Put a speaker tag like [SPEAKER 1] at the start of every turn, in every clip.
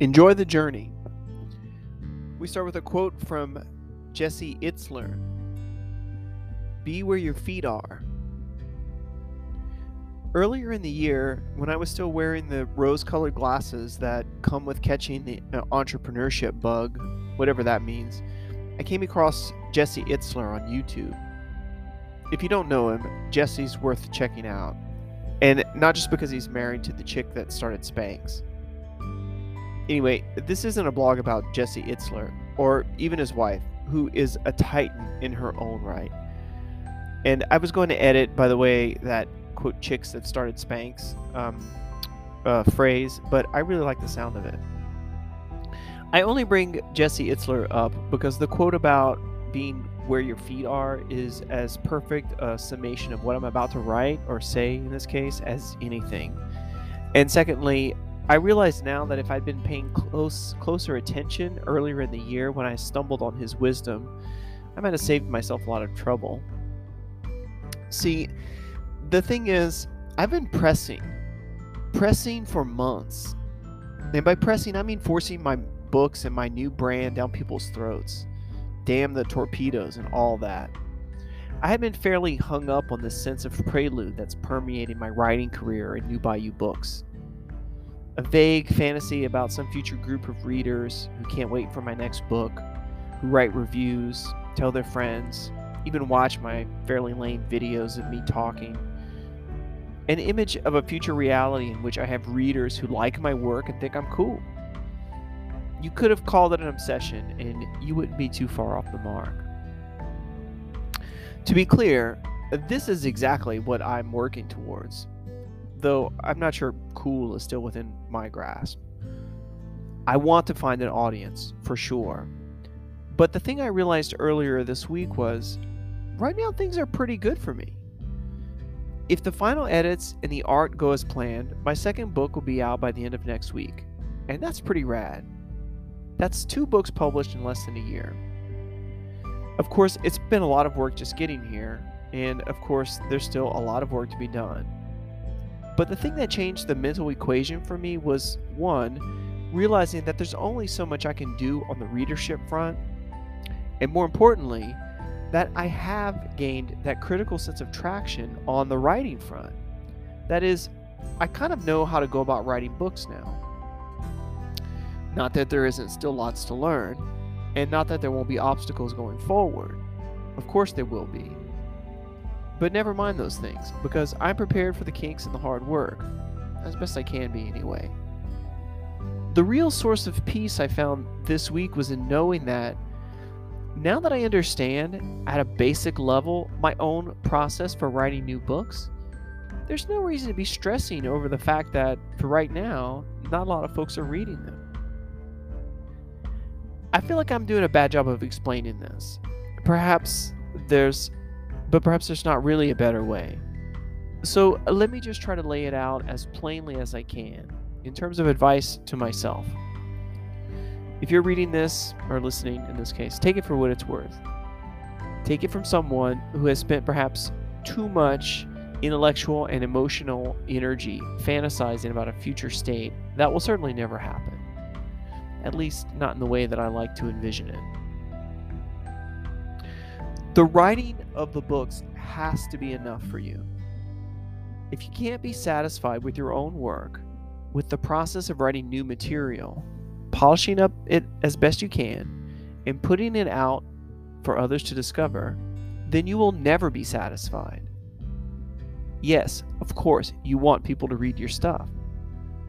[SPEAKER 1] Enjoy the journey. We start with a quote from Jesse Itzler Be where your feet are. Earlier in the year, when I was still wearing the rose colored glasses that come with catching the uh, entrepreneurship bug, whatever that means, I came across Jesse Itzler on YouTube. If you don't know him, Jesse's worth checking out. And not just because he's married to the chick that started Spanx. Anyway, this isn't a blog about Jesse Itzler or even his wife, who is a titan in her own right. And I was going to edit, by the way, that quote chicks that started Spanx um, uh, phrase, but I really like the sound of it. I only bring Jesse Itzler up because the quote about being where your feet are is as perfect a summation of what I'm about to write or say in this case as anything. And secondly, I realize now that if I'd been paying close closer attention earlier in the year when I stumbled on his wisdom, I might have saved myself a lot of trouble. See, the thing is, I've been pressing, pressing for months. And by pressing, I mean forcing my books and my new brand down people's throats. Damn the torpedoes and all that. I have been fairly hung up on this sense of prelude that's permeating my writing career in New Bayou Books a vague fantasy about some future group of readers who can't wait for my next book, who write reviews, tell their friends, even watch my fairly lame videos of me talking. An image of a future reality in which I have readers who like my work and think I'm cool. You could have called it an obsession, and you wouldn't be too far off the mark. To be clear, this is exactly what I'm working towards though I'm not sure cool is still within my grasp. I want to find an audience for sure. But the thing I realized earlier this week was right now things are pretty good for me. If the final edits and the art go as planned, my second book will be out by the end of next week. And that's pretty rad. That's two books published in less than a year. Of course, it's been a lot of work just getting here, and of course, there's still a lot of work to be done. But the thing that changed the mental equation for me was one, realizing that there's only so much I can do on the readership front, and more importantly, that I have gained that critical sense of traction on the writing front. That is, I kind of know how to go about writing books now. Not that there isn't still lots to learn, and not that there won't be obstacles going forward. Of course, there will be. But never mind those things, because I'm prepared for the kinks and the hard work. As best I can be, anyway. The real source of peace I found this week was in knowing that now that I understand at a basic level my own process for writing new books, there's no reason to be stressing over the fact that, for right now, not a lot of folks are reading them. I feel like I'm doing a bad job of explaining this. Perhaps there's but perhaps there's not really a better way. So uh, let me just try to lay it out as plainly as I can in terms of advice to myself. If you're reading this or listening in this case, take it for what it's worth. Take it from someone who has spent perhaps too much intellectual and emotional energy fantasizing about a future state that will certainly never happen. At least, not in the way that I like to envision it. The writing of the books has to be enough for you. If you can't be satisfied with your own work, with the process of writing new material, polishing up it as best you can, and putting it out for others to discover, then you will never be satisfied. Yes, of course, you want people to read your stuff,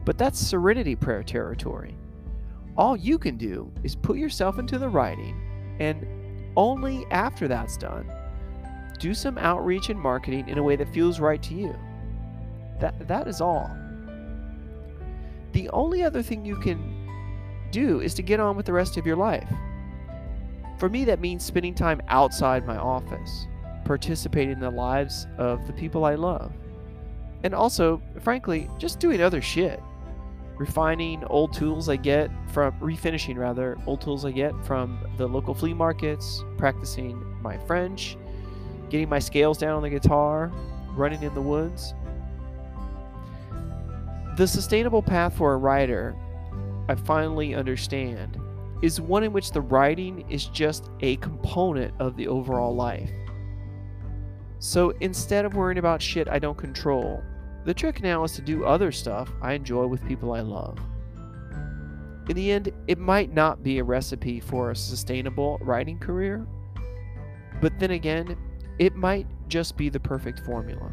[SPEAKER 1] but that's serenity prayer territory. All you can do is put yourself into the writing and only after that's done, do some outreach and marketing in a way that feels right to you. That, that is all. The only other thing you can do is to get on with the rest of your life. For me, that means spending time outside my office, participating in the lives of the people I love, and also, frankly, just doing other shit refining old tools I get from refinishing rather old tools I get from the local flea markets, practicing my French, getting my scales down on the guitar, running in the woods. The sustainable path for a writer, I finally understand, is one in which the writing is just a component of the overall life. So instead of worrying about shit I don't control, the trick now is to do other stuff I enjoy with people I love. In the end, it might not be a recipe for a sustainable writing career, but then again, it might just be the perfect formula.